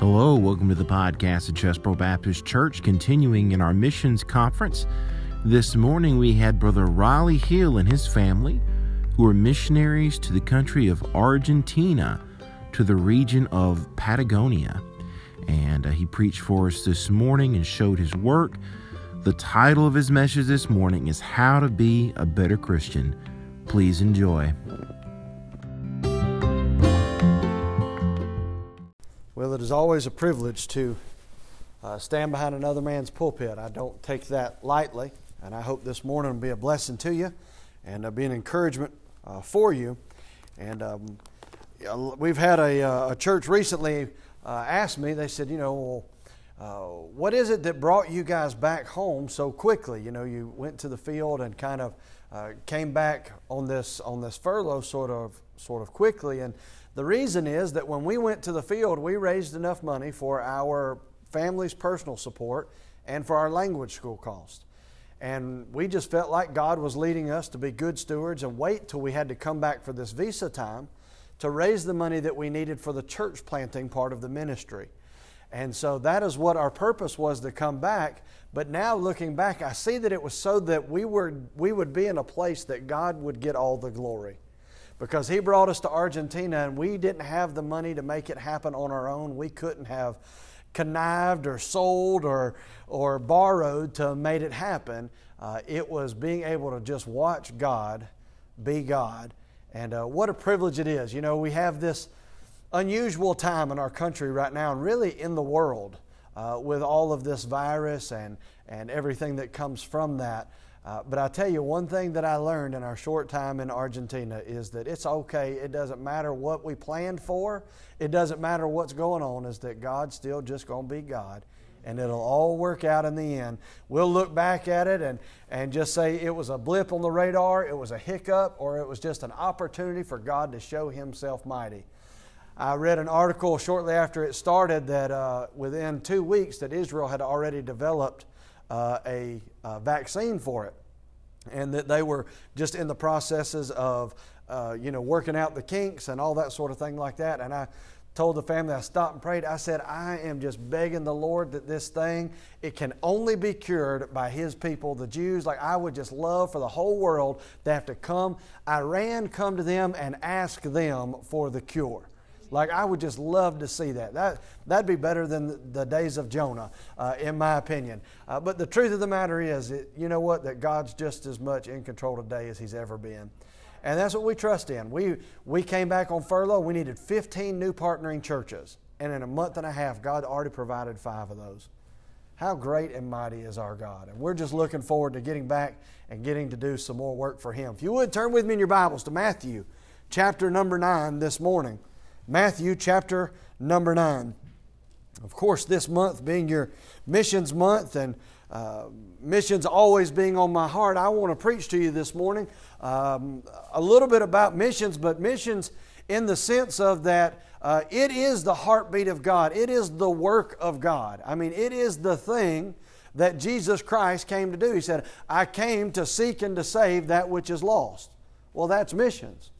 Hello, welcome to the podcast of Chesbro Baptist Church, continuing in our missions conference. This morning we had Brother Riley Hill and his family, who are missionaries to the country of Argentina, to the region of Patagonia. And uh, he preached for us this morning and showed his work. The title of his message this morning is How to Be a Better Christian. Please enjoy. Well, it is always a privilege to uh, stand behind another man's pulpit. I don't take that lightly, and I hope this morning will be a blessing to you and uh, be an encouragement uh, for you. And um, we've had a, uh, a church recently uh, ask me, they said, you know, uh, what is it that brought you guys back home so quickly? You know, you went to the field and kind of came back on this on this furlough sort of sort of quickly, and the reason is that when we went to the field, we raised enough money for our family's personal support and for our language school cost. And we just felt like God was leading us to be good stewards and wait till we had to come back for this visa time to raise the money that we needed for the church planting part of the ministry. And so that is what our purpose was to come back. But now looking back, I see that it was so that we, were, we would be in a place that God would get all the glory because he brought us to Argentina and we didn't have the money to make it happen on our own. We couldn't have connived or sold or, or borrowed to made it happen. Uh, it was being able to just watch God be God. And uh, what a privilege it is. You know, we have this unusual time in our country right now and really in the world uh, with all of this virus and, and everything that comes from that. Uh, but I tell you, one thing that I learned in our short time in Argentina is that it's okay. It doesn't matter what we planned for, it doesn't matter what's going on, is that God's still just going to be God. And it'll all work out in the end. We'll look back at it and, and just say it was a blip on the radar, it was a hiccup, or it was just an opportunity for God to show Himself mighty. I read an article shortly after it started that uh, within two weeks that Israel had already developed uh, a, a, vaccine for it, and that they were just in the processes of uh, you know working out the kinks and all that sort of thing like that. And I told the family I stopped and prayed. I said, I am just begging the Lord that this thing it can only be cured by His people, the Jews. Like I would just love for the whole world to have to come, Iran, come to them and ask them for the cure. Like I would just love to see that. That that'd be better than the days of Jonah, uh, in my opinion. Uh, but the truth of the matter is, it, you know what? That God's just as much in control today as He's ever been, and that's what we trust in. We we came back on furlough. We needed 15 new partnering churches, and in a month and a half, God already provided five of those. How great and mighty is our God. And we're just looking forward to getting back and getting to do some more work for Him. If you would turn with me in your Bibles to Matthew chapter number 9 this morning. Matthew chapter number 9. Of course, this month being your missions month and uh, missions always being on my heart, I want to preach to you this morning um, a little bit about missions, but missions in the sense of that uh, it is the heartbeat of God, it is the work of God. I mean, it is the thing that Jesus Christ came to do. He said, I came to seek and to save that which is lost. Well, that's missions.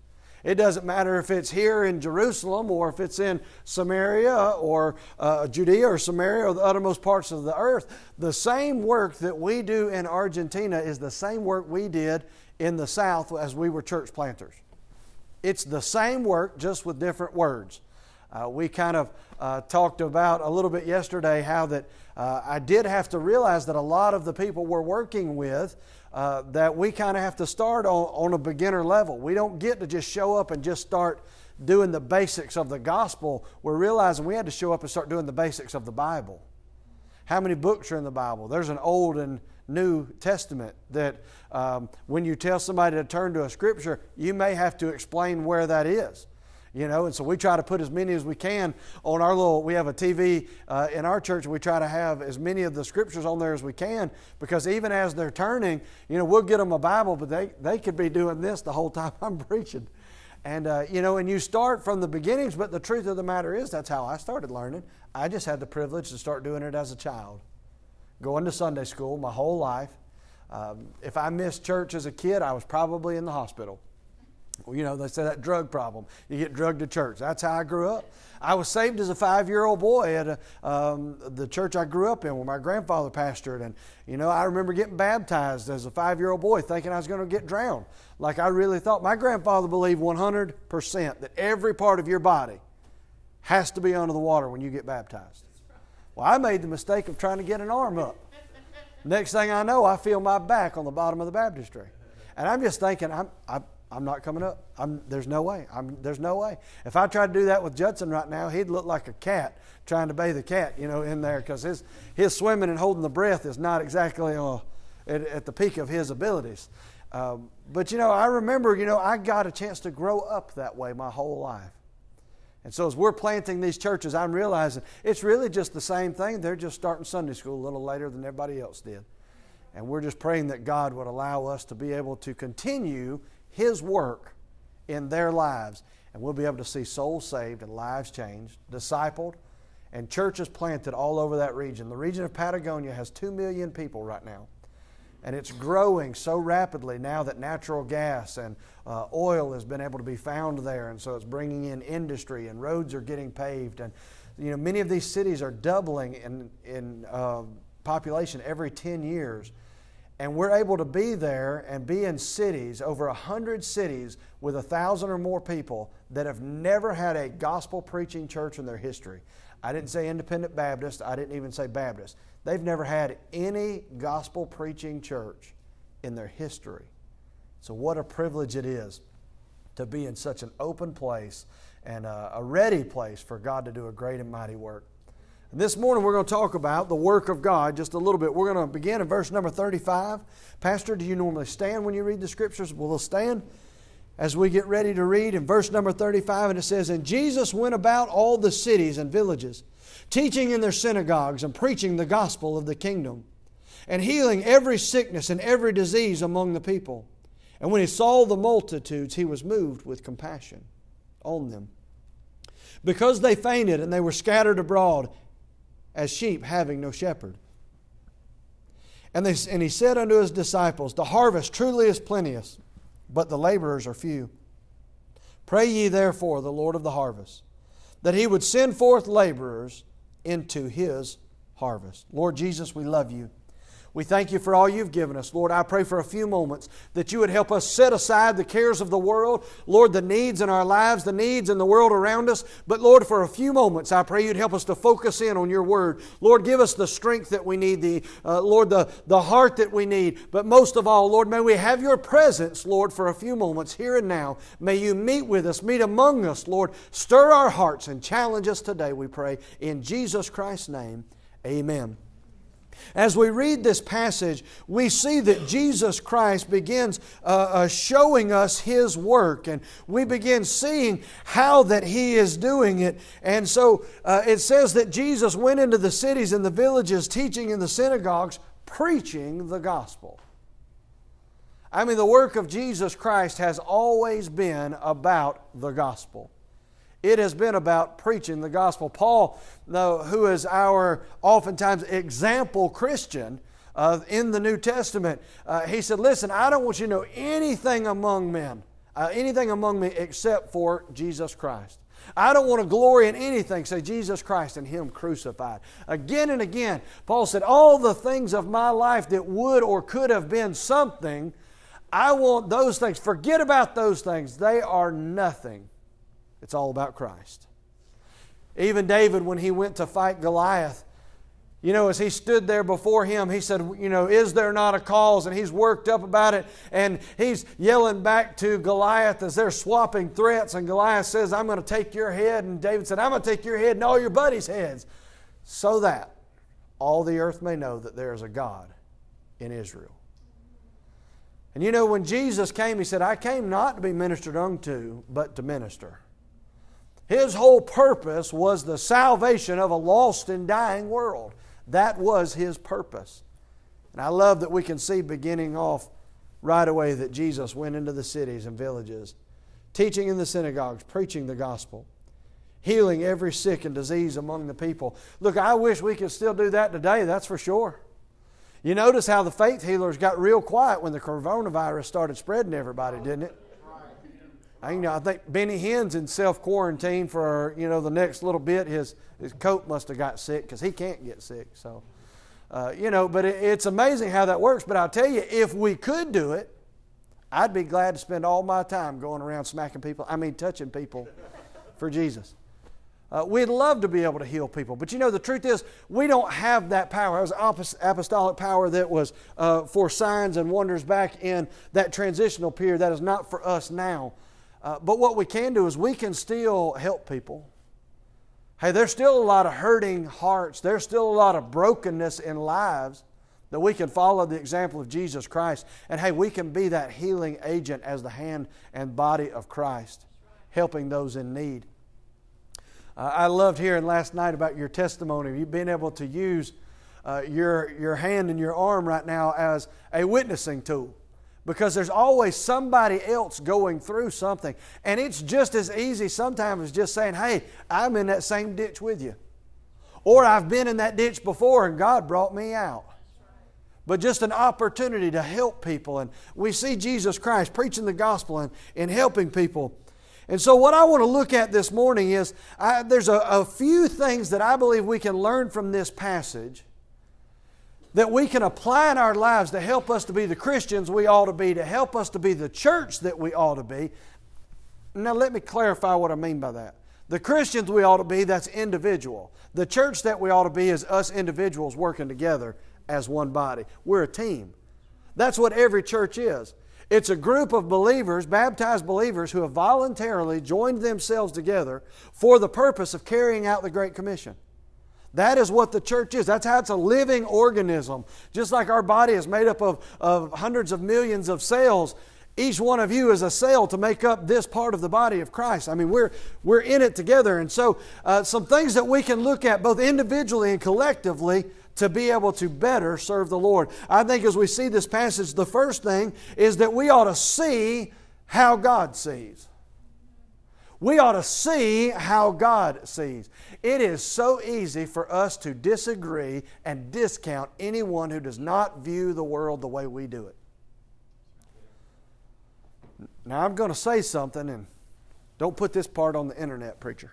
It doesn't matter if it's here in Jerusalem or if it's in Samaria or uh, Judea or Samaria or the uttermost parts of the earth. The same work that we do in Argentina is the same work we did in the South as we were church planters. It's the same work, just with different words. Uh, we kind of uh, talked about a little bit yesterday how that uh, I did have to realize that a lot of the people we're working with uh, that we kind of have to start on, on a beginner level. We don't get to just show up and just start doing the basics of the gospel. We're realizing we had to show up and start doing the basics of the Bible. How many books are in the Bible? There's an Old and New Testament that um, when you tell somebody to turn to a scripture, you may have to explain where that is you know and so we try to put as many as we can on our little we have a tv uh, in our church and we try to have as many of the scriptures on there as we can because even as they're turning you know we'll get them a bible but they, they could be doing this the whole time i'm preaching. And uh, you know and you start from the beginnings but the truth of the matter is that's how i started learning. I just had the privilege to start doing it as a child. Going to sunday school my whole life. Um, if i missed church as a kid i was probably in the hospital you know, they say that drug problem. You get drugged to church. That's how I grew up. I was saved as a five year old boy at a, um, the church I grew up in where my grandfather pastored. And, you know, I remember getting baptized as a five year old boy thinking I was going to get drowned. Like I really thought. My grandfather believed 100% that every part of your body has to be under the water when you get baptized. Well, I made the mistake of trying to get an arm up. Next thing I know, I feel my back on the bottom of the baptistry. And I'm just thinking, I'm, I'm, I'm not coming up. I'm, there's no way. I'm, there's no way. If I tried to do that with Judson right now, he'd look like a cat trying to bathe a cat, you know, in there because his, his swimming and holding the breath is not exactly uh, at, at, the peak of his abilities. Um, but, you know, I remember, you know, I got a chance to grow up that way my whole life. And so as we're planting these churches, I'm realizing it's really just the same thing. They're just starting Sunday school a little later than everybody else did. And we're just praying that God would allow us to be able to continue His work in their lives. And we'll be able to see souls saved and lives changed, discipled, and churches planted all over that region. The region of Patagonia has 2 million people right now. And it's growing so rapidly now that natural gas and uh, oil has been able to be found there. And so it's bringing in industry and roads are getting paved. And, you know, many of these cities are doubling in, in uh, population every 10 years. And we're able to be there and be in cities, over a 100 cities with a thousand or more people that have never had a gospel preaching church in their history. I didn't say independent Baptist, I didn't even say Baptist. They've never had any gospel preaching church in their history. So, what a privilege it is to be in such an open place and a, a ready place for God to do a great and mighty work. This morning, we're going to talk about the work of God just a little bit. We're going to begin in verse number 35. Pastor, do you normally stand when you read the scriptures? Well, we'll stand as we get ready to read in verse number 35, and it says, And Jesus went about all the cities and villages teaching in their synagogues and preaching the gospel of the kingdom, and healing every sickness and every disease among the people. And when he saw the multitudes, he was moved with compassion on them. Because they fainted and they were scattered abroad as sheep having no shepherd. And, they, and he said unto his disciples, The harvest truly is plenteous, but the laborers are few. Pray ye therefore the Lord of the harvest, that he would send forth laborers into his harvest. Lord Jesus, we love you. We thank you for all you've given us. Lord, I pray for a few moments that you would help us set aside the cares of the world, Lord, the needs in our lives, the needs in the world around us. But Lord, for a few moments, I pray you'd help us to focus in on your word. Lord, give us the strength that we need, the uh, Lord, the, the heart that we need. But most of all, Lord, may we have your presence, Lord, for a few moments here and now. May you meet with us, meet among us, Lord. Stir our hearts and challenge us today, we pray. In Jesus Christ's name, amen. As we read this passage, we see that Jesus Christ begins uh, uh, showing us His work, and we begin seeing how that He is doing it. And so uh, it says that Jesus went into the cities and the villages, teaching in the synagogues, preaching the gospel. I mean, the work of Jesus Christ has always been about the gospel. It has been about preaching the gospel. Paul, though, who is our oftentimes example Christian uh, in the New Testament, uh, he said, Listen, I don't want you to know anything among men, uh, anything among me except for Jesus Christ. I don't want to glory in anything, say Jesus Christ and Him crucified. Again and again, Paul said, All the things of my life that would or could have been something, I want those things. Forget about those things. They are nothing it's all about Christ. Even David, when he went to fight Goliath, you know, as he stood there before him, he said, You know, is there not a cause? And he's worked up about it. And he's yelling back to Goliath as they're swapping threats. And Goliath says, I'm going to take your head. And David said, I'm going to take your head and all your buddies' heads. So that all the earth may know that there is a God in Israel. And you know, when Jesus came, he said, I came not to be ministered unto, but to minister. His whole purpose was the salvation of a lost and dying world. That was his purpose. And I love that we can see beginning off right away that Jesus went into the cities and villages, teaching in the synagogues, preaching the gospel, healing every sick and disease among the people. Look, I wish we could still do that today, that's for sure. You notice how the faith healers got real quiet when the coronavirus started spreading everybody, didn't it? I, you know, I think Benny Hinn's in self quarantine for you know the next little bit. His his coat must have got sick because he can't get sick. So, uh, you know, but it, it's amazing how that works. But I'll tell you, if we could do it, I'd be glad to spend all my time going around smacking people. I mean, touching people for Jesus. Uh, we'd love to be able to heal people, but you know the truth is we don't have that power. It was apostolic power that was uh, for signs and wonders back in that transitional period. That is not for us now. Uh, but what we can do is we can still help people. Hey, there's still a lot of hurting hearts. There's still a lot of brokenness in lives that we can follow the example of Jesus Christ. And hey, we can be that healing agent as the hand and body of Christ, helping those in need. Uh, I loved hearing last night about your testimony. You being able to use uh, your, your hand and your arm right now as a witnessing tool because there's always somebody else going through something. And it's just as easy sometimes as just saying, hey, I'm in that same ditch with you. Or I've been in that ditch before and God brought me out. But just an opportunity to help people. And we see Jesus Christ preaching the gospel and, and helping people. And so, what I want to look at this morning is I, there's a, a few things that I believe we can learn from this passage that we can apply in our lives to help us to be the Christians we ought to be, to help us to be the church that we ought to be. Now, let me clarify what I mean by that. The Christians we ought to be, that's individual. The church that we ought to be is us individuals working together as one body. We're a team. That's what every church is. It's a group of believers, baptized believers, who have voluntarily joined themselves together for the purpose of carrying out the Great Commission. That is what the church is. That's how it's a living organism. Just like our body is made up of, of hundreds of millions of cells, each one of you is a cell to make up this part of the body of Christ. I mean, we're, we're in it together. And so, uh, some things that we can look at both individually and collectively to be able to better serve the Lord. I think as we see this passage, the first thing is that we ought to see how God sees. We ought to see how God sees. It is so easy for us to disagree and discount anyone who does not view the world the way we do it. Now, I'm going to say something, and don't put this part on the internet, preacher.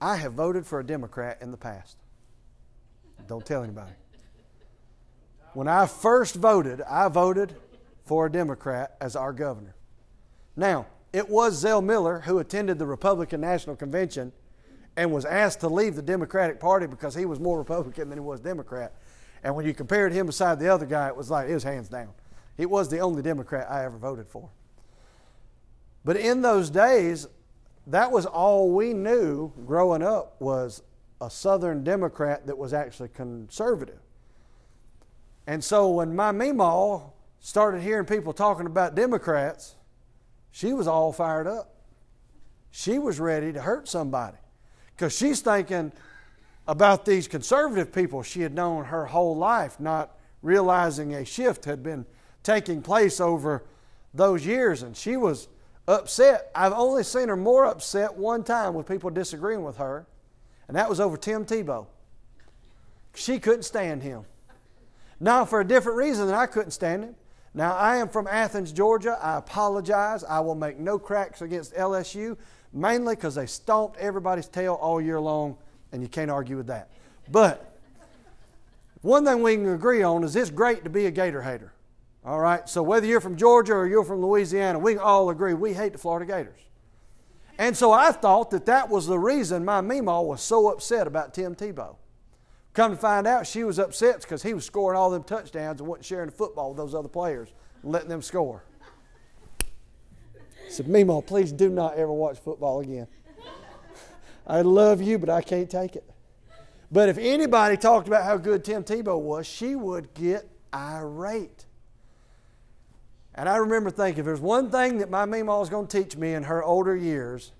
I have voted for a Democrat in the past. Don't tell anybody. When I first voted, I voted for a Democrat as our governor. Now, it was Zell Miller who attended the Republican National Convention and was asked to leave the Democratic Party because he was more Republican than he was Democrat. And when you compared him beside the other guy, it was like, it was hands down. He was the only Democrat I ever voted for. But in those days, that was all we knew growing up was a Southern Democrat that was actually conservative. And so when my meemaw started hearing people talking about Democrats, she was all fired up. She was ready to hurt somebody because she's thinking about these conservative people she had known her whole life, not realizing a shift had been taking place over those years. And she was upset. I've only seen her more upset one time with people disagreeing with her, and that was over Tim Tebow. She couldn't stand him. Now, for a different reason than I couldn't stand him. Now, I am from Athens, Georgia. I apologize. I will make no cracks against LSU, mainly because they stomped everybody's tail all year long, and you can't argue with that. But one thing we can agree on is it's great to be a Gator hater. All right? So whether you're from Georgia or you're from Louisiana, we all agree we hate the Florida Gators. And so I thought that that was the reason my Meemaw was so upset about Tim Tebow. Come to find out, she was upset because he was scoring all them touchdowns and wasn't sharing the football with those other players letting them score. I said, Meemaw, please do not ever watch football again. I love you, but I can't take it. But if anybody talked about how good Tim Tebow was, she would get irate. And I remember thinking, if there's one thing that my Meemaw is going to teach me in her older years,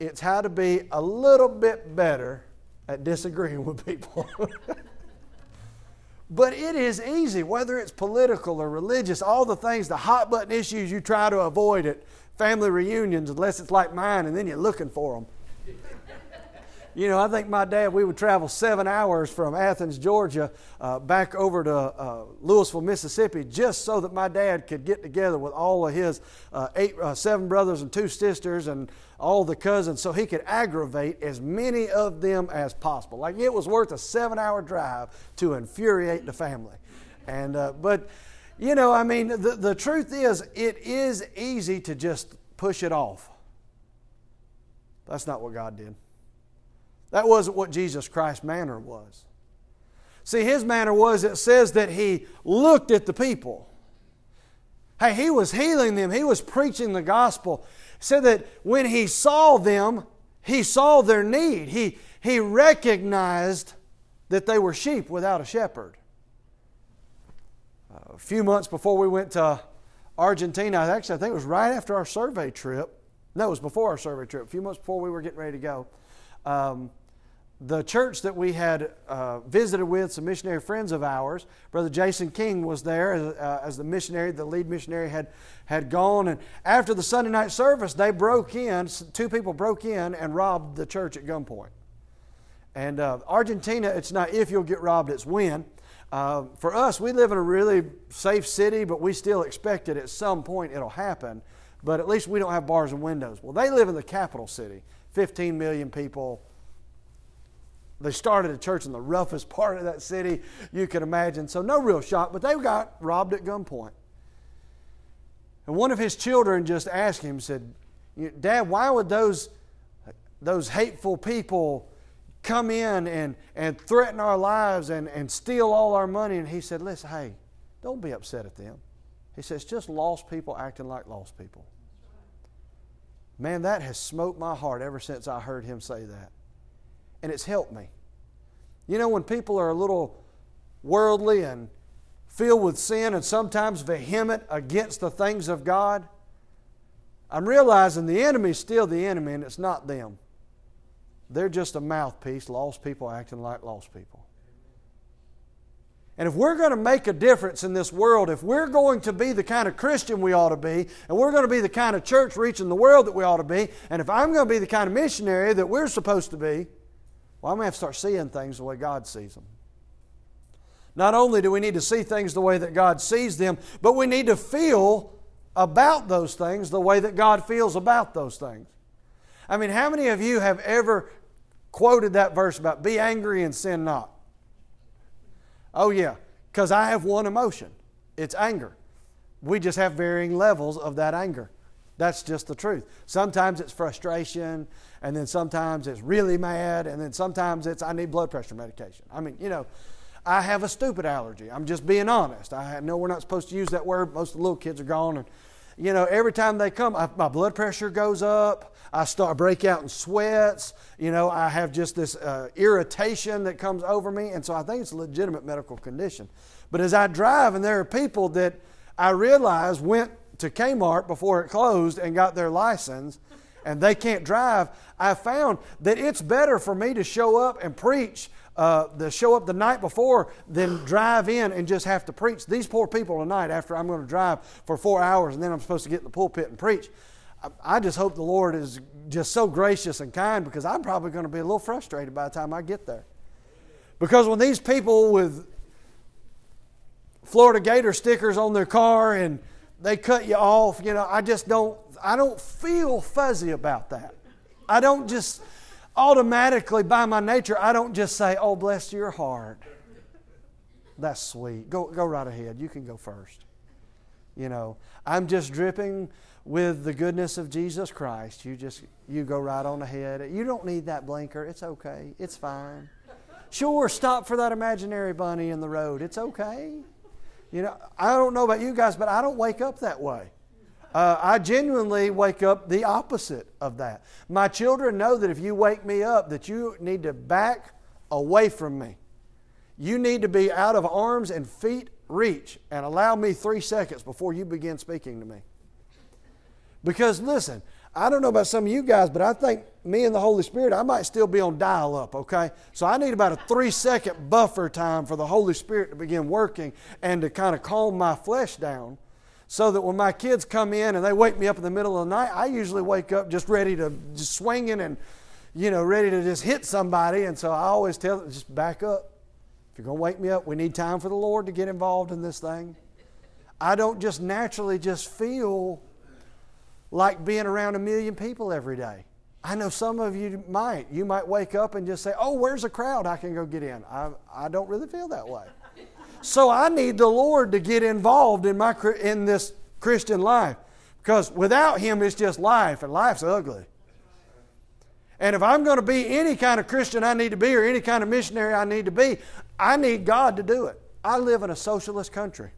it's how to be a little bit better at disagreeing with people. but it is easy, whether it's political or religious, all the things, the hot button issues you try to avoid at family reunions, unless it's like mine, and then you're looking for them. You know, I think my dad, we would travel seven hours from Athens, Georgia, uh, back over to uh, Louisville, Mississippi, just so that my dad could get together with all of his uh, eight, uh, seven brothers and two sisters and all the cousins so he could aggravate as many of them as possible. Like it was worth a seven hour drive to infuriate the family. And, uh, but, you know, I mean, the, the truth is, it is easy to just push it off. That's not what God did. That wasn't what Jesus Christ's manner was. See, his manner was, it says that he looked at the people. Hey, he was healing them, he was preaching the gospel. said that when he saw them, he saw their need. He, he recognized that they were sheep without a shepherd. A few months before we went to Argentina, actually, I think it was right after our survey trip. No, it was before our survey trip, a few months before we were getting ready to go. Um, the church that we had uh, visited with, some missionary friends of ours, Brother Jason King was there as, uh, as, the missionary, the lead missionary had, had gone. And after the Sunday night service, they broke in, two people broke in and robbed the church at gunpoint. And uh, Argentina, it's not if you'll get robbed, it's when. Uh, for us, we live in a really safe city, but we still expect it at some point it'll happen. But at least we don't have bars and windows. Well, they live in the capital city, 15 million people they started a church in the roughest part of that city you can imagine. So, no real shock, but they got robbed at gunpoint. And one of his children just asked him, said, Dad, why would those, those hateful people come in and, and threaten our lives and, and steal all our money? And he said, Listen, hey, don't be upset at them. He says, just lost people acting like lost people. Man, that has smoked my heart ever since I heard him say that and it's helped me. You know, when people are a little worldly and filled with sin and sometimes vehement against the things of God, I'm realizing the enemy's still the enemy and it's not them. They're just a mouthpiece, lost people acting like lost people. And if we're going to make a difference in this world, if we're going to be the kind of Christian we ought to be, and we're going to be the kind of church reaching the world that we ought to be, and if I'm going to be the kind of missionary that we're supposed to be, well, I'm going to have to start seeing things the way God sees them. Not only do we need to see things the way that God sees them, but we need to feel about those things the way that God feels about those things. I mean, how many of you have ever quoted that verse about be angry and sin not? Oh, yeah, because I have one emotion it's anger. We just have varying levels of that anger. That's just the truth. Sometimes it's frustration, and then sometimes it's really mad, and then sometimes it's I need blood pressure medication. I mean, you know, I have a stupid allergy. I'm just being honest. I know we're not supposed to use that word. Most of the little kids are gone, and you know, every time they come, I, my blood pressure goes up. I start break out in sweats. You know, I have just this uh, irritation that comes over me, and so I think it's a legitimate medical condition. But as I drive, and there are people that I realize went to Kmart before it closed and got their license and they can't drive, I found that it's better for me to show up and preach, uh, show up the night before than drive in and just have to preach. These poor people tonight, after I'm going to drive for four hours and then I'm supposed to get in the pulpit and preach. I just hope the Lord is just so gracious and kind because I'm probably going to be a little frustrated by the time I get there. Because when these people with Florida Gator stickers on their car and they cut you off. You know, I just don't, I don't feel fuzzy about that. I don't just automatically, by my nature, I don't just say, oh, bless your heart. That's sweet. Go, go right ahead. You can go first. You know, I'm just dripping with the goodness of Jesus Christ. You just, you go right on ahead. You don't need that blinker. It's okay. It's fine. Sure, stop for that imaginary bunny in the road. It's okay. You know, I don't know about you guys, but I don't wake up that way. Uh, I genuinely wake up the opposite of that. My children know that if you wake me up, that you need to back away from me. You need to be out of arms and feet reach and allow me three seconds before you begin speaking to me. Because listen, I don't know about some of you guys, but I think me and the Holy Spirit, I might still be on dial up, okay? So I need about a three second buffer time for the Holy Spirit to begin working and to kind of calm my flesh down so that when my kids come in and they wake me up in the middle of the night, I usually wake up just ready to just swinging and you know, ready to just hit somebody. And so I always tell them, just back up. If you're going to wake me up, we need time for the Lord to get involved in this thing. I don't just naturally just feel like being around a million people every day. I know some of you might. You might wake up and just say, Oh, where's a crowd I can go get in? I, I don't really feel that way. so I need the Lord to get involved in, my, in this Christian life because without Him, it's just life, and life's ugly. And if I'm going to be any kind of Christian I need to be or any kind of missionary I need to be, I need God to do it. I live in a socialist country.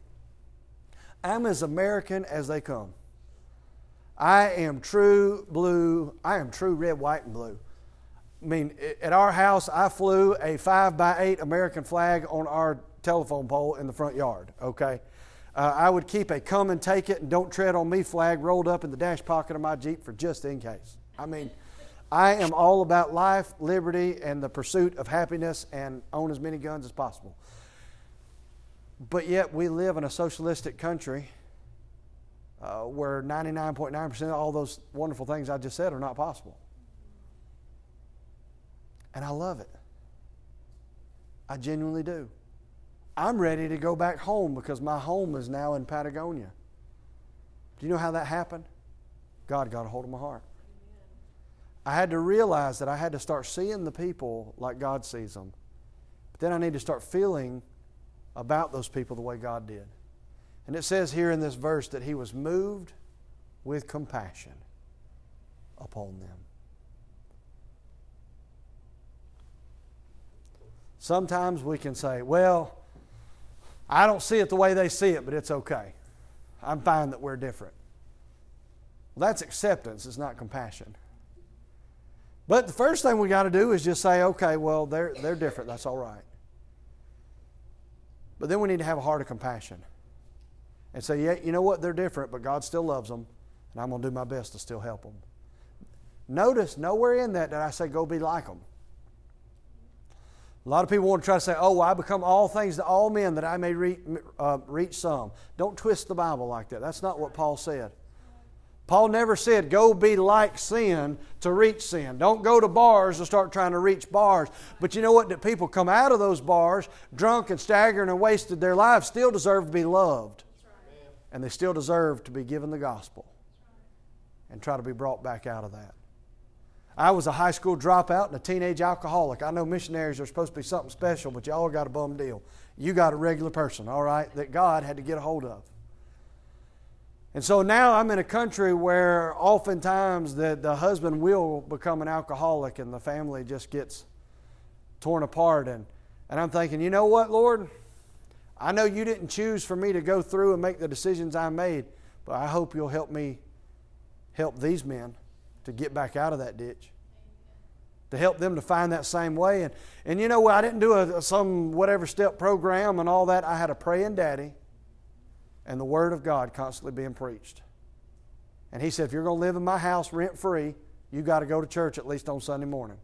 I'm as American as they come. I am true blue. I am true red, white, and blue. I mean, at our house, I flew a five by eight American flag on our telephone pole in the front yard. Okay, uh, I would keep a "come and take it" and "don't tread on me" flag rolled up in the dash pocket of my Jeep for just in case. I mean, I am all about life, liberty, and the pursuit of happiness, and own as many guns as possible. But yet, we live in a socialistic country uh, where 99.9% of all those wonderful things I just said are not possible. And I love it. I genuinely do. I'm ready to go back home because my home is now in Patagonia. Do you know how that happened? God got a hold of my heart. I had to realize that I had to start seeing the people like God sees them. But then I need to start feeling about those people the way God did. And it says here in this verse that he was moved with compassion upon them. Sometimes we can say, well, I don't see it the way they see it, but it's okay. I'm fine that we're different. Well, that's acceptance, it's not compassion. But the first thing we got to do is just say, okay, well, they're, they're different. That's all right. But then we need to have a heart of compassion and say, yeah, you know what? They're different, but God still loves them, and I'm going to do my best to still help them. Notice nowhere in that did I say, go be like them. A lot of people want to try to say, oh, well, I become all things to all men that I may reach, uh, reach some. Don't twist the Bible like that. That's not what Paul said. Paul never said, go be like sin to reach sin. Don't go to bars and start trying to reach bars. But you know what? That people come out of those bars drunk and staggering and wasted their lives still deserve to be loved. And they still deserve to be given the gospel and try to be brought back out of that. I was a high school dropout and a teenage alcoholic. I know missionaries are supposed to be something special, but y'all got a bum deal. You got a regular person, all right, that God had to get a hold of. And so now I'm in a country where oftentimes the, the husband will become an alcoholic and the family just gets torn apart. And, and I'm thinking, you know what, Lord? I know you didn't choose for me to go through and make the decisions I made, but I hope you'll help me help these men to get back out of that ditch. To help them to find that same way. And, and you know what? I didn't do a, some whatever step program and all that. I had a praying daddy and the Word of God constantly being preached. And he said, if you're going to live in my house rent free, you got to go to church at least on Sunday morning.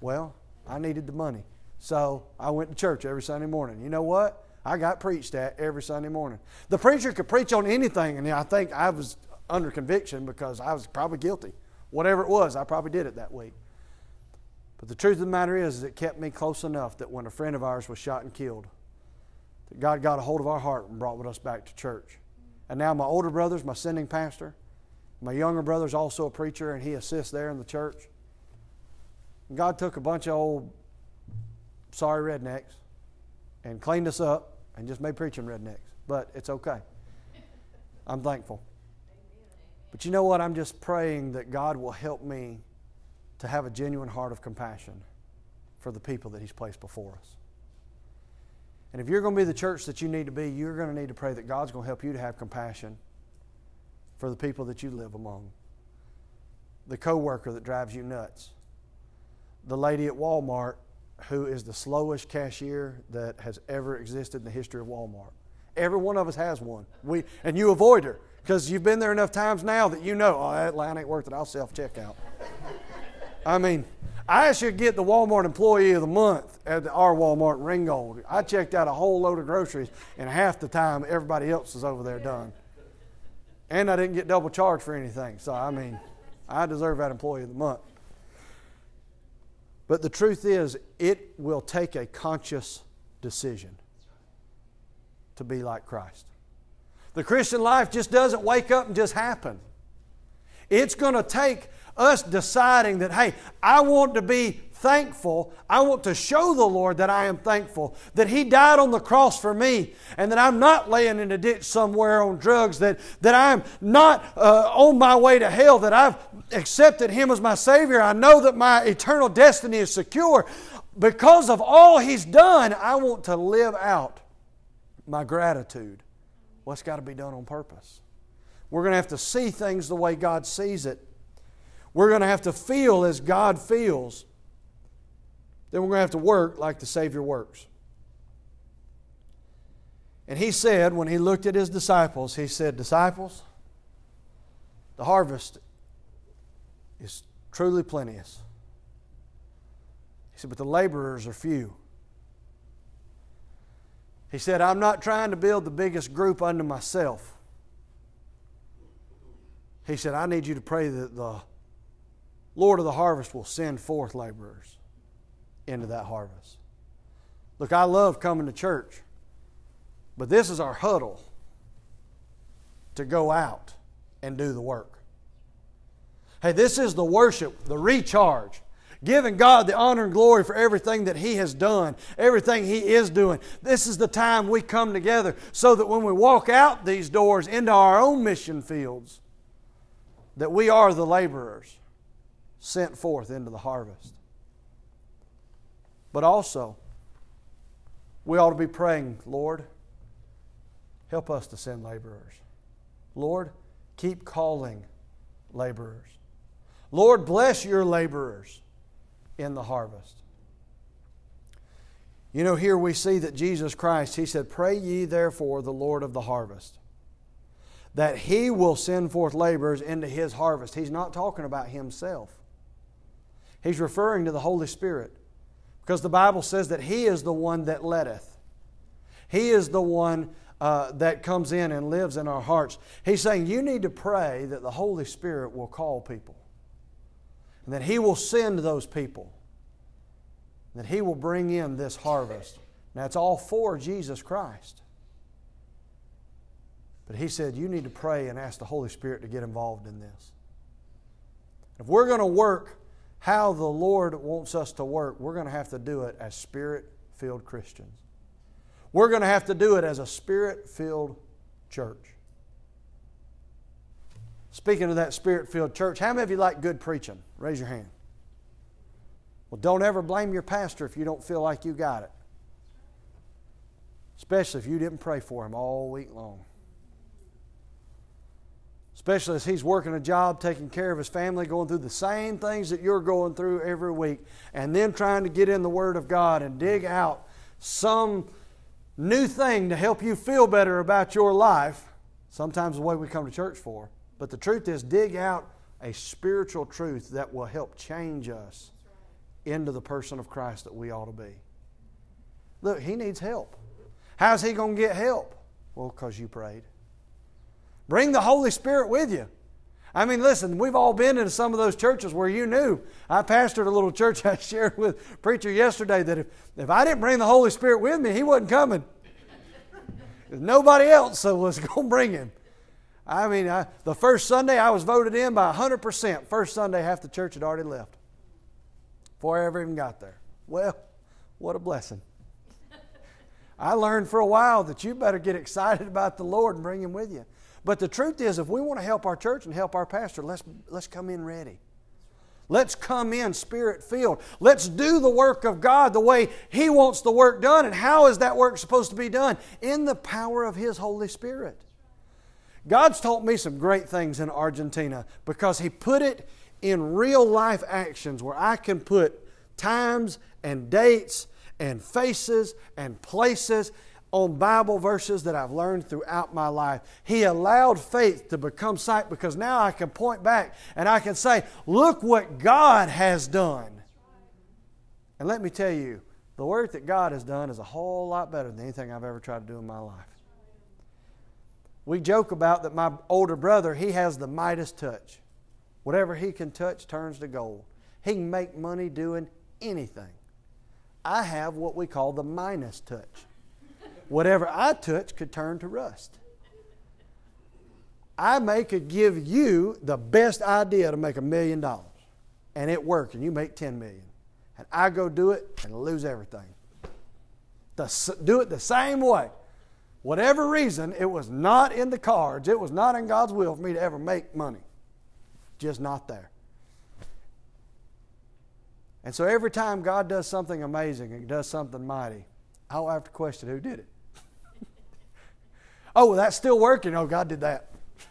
Well, I needed the money. So I went to church every Sunday morning. You know what? I got preached at every Sunday morning. The preacher could preach on anything, and I think I was under conviction because I was probably guilty. Whatever it was, I probably did it that week. But the truth of the matter is, is it kept me close enough that when a friend of ours was shot and killed, that God got a hold of our heart and brought us back to church. And now my older brother's my sending pastor. My younger brother's also a preacher, and he assists there in the church. And God took a bunch of old sorry rednecks and cleaned us up and just made preaching rednecks. But it's okay. I'm thankful. But you know what? I'm just praying that God will help me to have a genuine heart of compassion for the people that He's placed before us. And if you're going to be the church that you need to be, you're going to need to pray that God's going to help you to have compassion for the people that you live among. The coworker that drives you nuts. The lady at Walmart who is the slowest cashier that has ever existed in the history of Walmart. Every one of us has one. We, and you avoid her because you've been there enough times now that you know, oh, that line ain't worth it. I'll self check out. I mean, I should get the Walmart Employee of the Month at our Walmart Ringgold. I checked out a whole load of groceries, and half the time everybody else is over there done. And I didn't get double charged for anything. So, I mean, I deserve that Employee of the Month. But the truth is, it will take a conscious decision to be like Christ. The Christian life just doesn't wake up and just happen. It's going to take us deciding that, hey, I want to be thankful. I want to show the Lord that I am thankful, that He died on the cross for me, and that I'm not laying in a ditch somewhere on drugs, that, that I'm not uh, on my way to hell, that I've accepted Him as my Savior. I know that my eternal destiny is secure. Because of all He's done, I want to live out my gratitude. What's got to be done on purpose? We're going to have to see things the way God sees it. We're going to have to feel as God feels. Then we're going to have to work like the Savior works. And he said, when he looked at his disciples, he said, Disciples, the harvest is truly plenteous. He said, but the laborers are few. He said, I'm not trying to build the biggest group unto myself. He said, I need you to pray that the Lord of the harvest will send forth laborers into that harvest. Look, I love coming to church, but this is our huddle to go out and do the work. Hey, this is the worship, the recharge, giving God the honor and glory for everything that He has done, everything He is doing. This is the time we come together so that when we walk out these doors into our own mission fields, that we are the laborers sent forth into the harvest. But also, we ought to be praying, Lord, help us to send laborers. Lord, keep calling laborers. Lord, bless your laborers in the harvest. You know, here we see that Jesus Christ, He said, Pray ye therefore the Lord of the harvest that he will send forth laborers into his harvest. He's not talking about himself. He's referring to the Holy Spirit because the Bible says that he is the one that letteth. He is the one uh, that comes in and lives in our hearts. He's saying you need to pray that the Holy Spirit will call people and that he will send those people, that he will bring in this harvest. Now, it's all for Jesus Christ. But he said, You need to pray and ask the Holy Spirit to get involved in this. If we're going to work how the Lord wants us to work, we're going to have to do it as spirit filled Christians. We're going to have to do it as a spirit filled church. Speaking of that spirit filled church, how many of you like good preaching? Raise your hand. Well, don't ever blame your pastor if you don't feel like you got it, especially if you didn't pray for him all week long especially as he's working a job, taking care of his family, going through the same things that you're going through every week, and then trying to get in the Word of God and dig out some new thing to help you feel better about your life. Sometimes the way we come to church for. But the truth is, dig out a spiritual truth that will help change us into the person of Christ that we ought to be. Look, he needs help. How's he going to get help? Well, because you prayed. Bring the Holy Spirit with you. I mean, listen, we've all been in some of those churches where you knew. I pastored a little church I shared with preacher yesterday that if, if I didn't bring the Holy Spirit with me, he wasn't coming. Nobody else was going to bring him. I mean, I, the first Sunday I was voted in by 100%. First Sunday, half the church had already left before I ever even got there. Well, what a blessing. I learned for a while that you better get excited about the Lord and bring him with you. But the truth is, if we want to help our church and help our pastor, let's, let's come in ready. Let's come in spirit filled. Let's do the work of God the way He wants the work done. And how is that work supposed to be done? In the power of His Holy Spirit. God's taught me some great things in Argentina because He put it in real life actions where I can put times and dates and faces and places on Bible verses that I've learned throughout my life. He allowed faith to become sight because now I can point back and I can say, Look what God has done. And let me tell you, the work that God has done is a whole lot better than anything I've ever tried to do in my life. We joke about that my older brother, he has the Midas touch. Whatever he can touch turns to gold. He can make money doing anything. I have what we call the minus touch. Whatever I touch could turn to rust. I may could give you the best idea to make a million dollars, and it worked, and you make ten million, and I go do it and lose everything. The, do it the same way. Whatever reason, it was not in the cards. It was not in God's will for me to ever make money. Just not there. And so every time God does something amazing and does something mighty, I'll have to question who did it. oh, that's still working. Oh, God did that.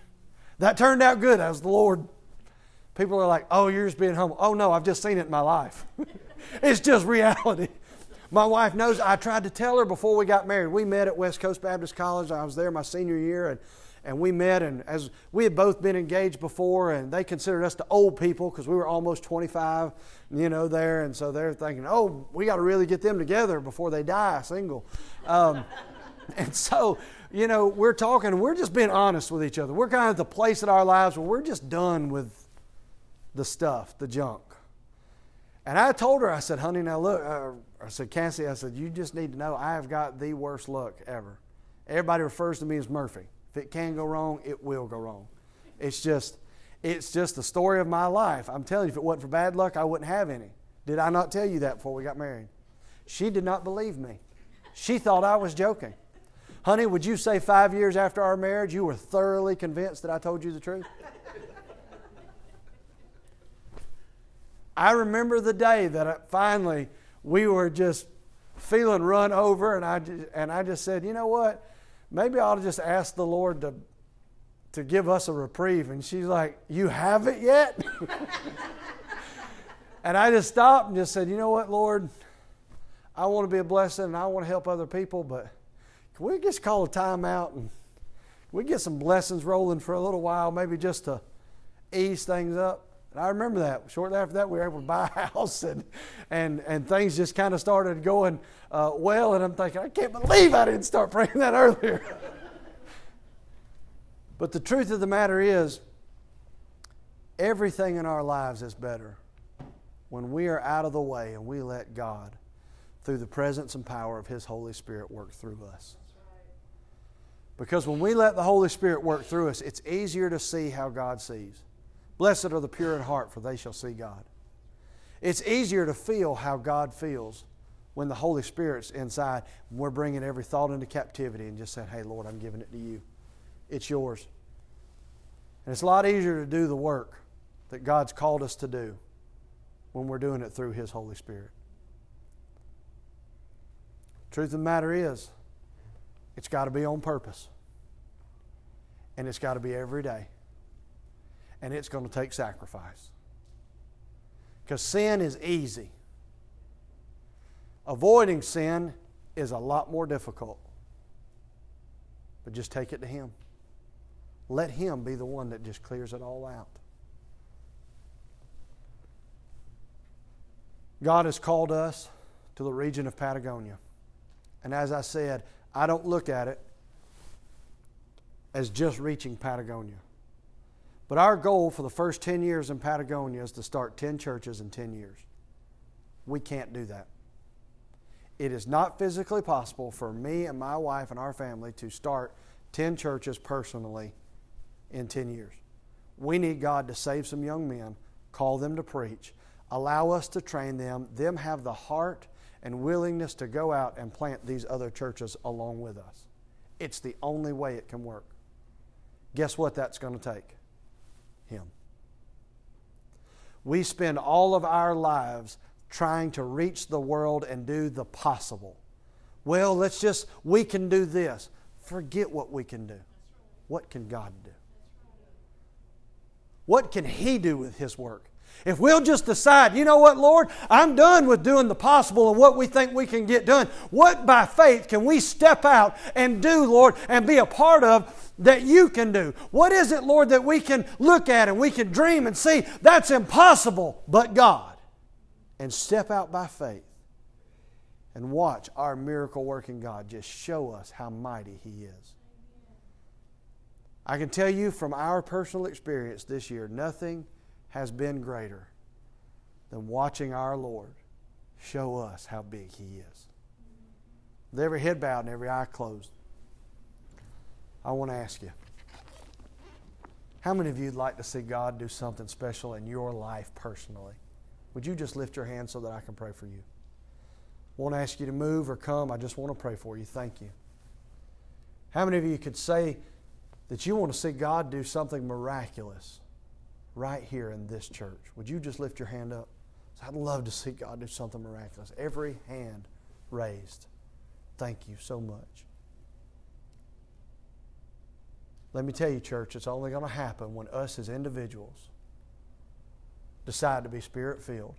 That turned out good. That was the Lord. People are like, oh, you're just being humble. Oh, no, I've just seen it in my life. it's just reality. My wife knows I tried to tell her before we got married. We met at West Coast Baptist College. I was there my senior year, and, and we met. And as we had both been engaged before, and they considered us the old people because we were almost 25, you know, there. And so they're thinking, oh, we got to really get them together before they die single. Um, and so, you know, we're talking, we're just being honest with each other. We're kind of at the place in our lives where we're just done with the stuff, the junk. And I told her, I said, honey, now look, uh, I said, Cassie, I said, you just need to know I have got the worst luck ever. Everybody refers to me as Murphy. If it can go wrong, it will go wrong. It's just, it's just the story of my life. I'm telling you, if it wasn't for bad luck, I wouldn't have any. Did I not tell you that before we got married? She did not believe me. She thought I was joking. Honey, would you say five years after our marriage you were thoroughly convinced that I told you the truth? I remember the day that I, finally we were just feeling run over, and I, just, and I just said, you know what? Maybe I'll just ask the Lord to, to give us a reprieve. And she's like, You have it yet? and I just stopped and just said, You know what, Lord? I want to be a blessing and I want to help other people, but can we just call a timeout and we get some blessings rolling for a little while, maybe just to ease things up? And I remember that. Shortly after that, we were able to buy a house, and and and things just kind of started going uh, well. And I'm thinking, I can't believe I didn't start praying that earlier. but the truth of the matter is, everything in our lives is better when we are out of the way and we let God, through the presence and power of His Holy Spirit, work through us. Because when we let the Holy Spirit work through us, it's easier to see how God sees. Blessed are the pure in heart, for they shall see God. It's easier to feel how God feels when the Holy Spirit's inside. We're bringing every thought into captivity and just saying, Hey, Lord, I'm giving it to you. It's yours. And it's a lot easier to do the work that God's called us to do when we're doing it through His Holy Spirit. Truth of the matter is, it's got to be on purpose. And it's got to be every day and it's going to take sacrifice. Because sin is easy. Avoiding sin is a lot more difficult. But just take it to Him. Let Him be the one that just clears it all out. God has called us to the region of Patagonia. And as I said, I don't look at it as just reaching Patagonia. But our goal for the first 10 years in Patagonia is to start 10 churches in 10 years. We can't do that. It is not physically possible for me and my wife and our family to start 10 churches personally in 10 years. We need God to save some young men, call them to preach, allow us to train them, them have the heart and willingness to go out and plant these other churches along with us. It's the only way it can work. Guess what that's going to take? Him. We spend all of our lives trying to reach the world and do the possible. Well, let's just, we can do this. Forget what we can do. What can God do? What can He do with His work? If we'll just decide, you know what, Lord, I'm done with doing the possible and what we think we can get done. What by faith can we step out and do, Lord, and be a part of that you can do? What is it, Lord, that we can look at and we can dream and see that's impossible but God? And step out by faith and watch our miracle working God just show us how mighty He is. I can tell you from our personal experience this year, nothing has been greater than watching our Lord show us how big He is. With every head bowed and every eye closed, I want to ask you how many of you would like to see God do something special in your life personally? Would you just lift your hand so that I can pray for you? To ask you to move or come. I just want to pray for you. Thank you. How many of you could say that you want to see God do something miraculous right here in this church? Would you just lift your hand up? I'd love to see God do something miraculous. Every hand raised. Thank you so much. Let me tell you, church, it's only going to happen when us as individuals decide to be spirit filled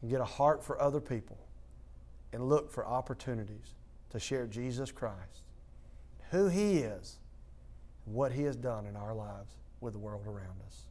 and get a heart for other people and look for opportunities to share Jesus Christ, who He is, and what He has done in our lives with the world around us.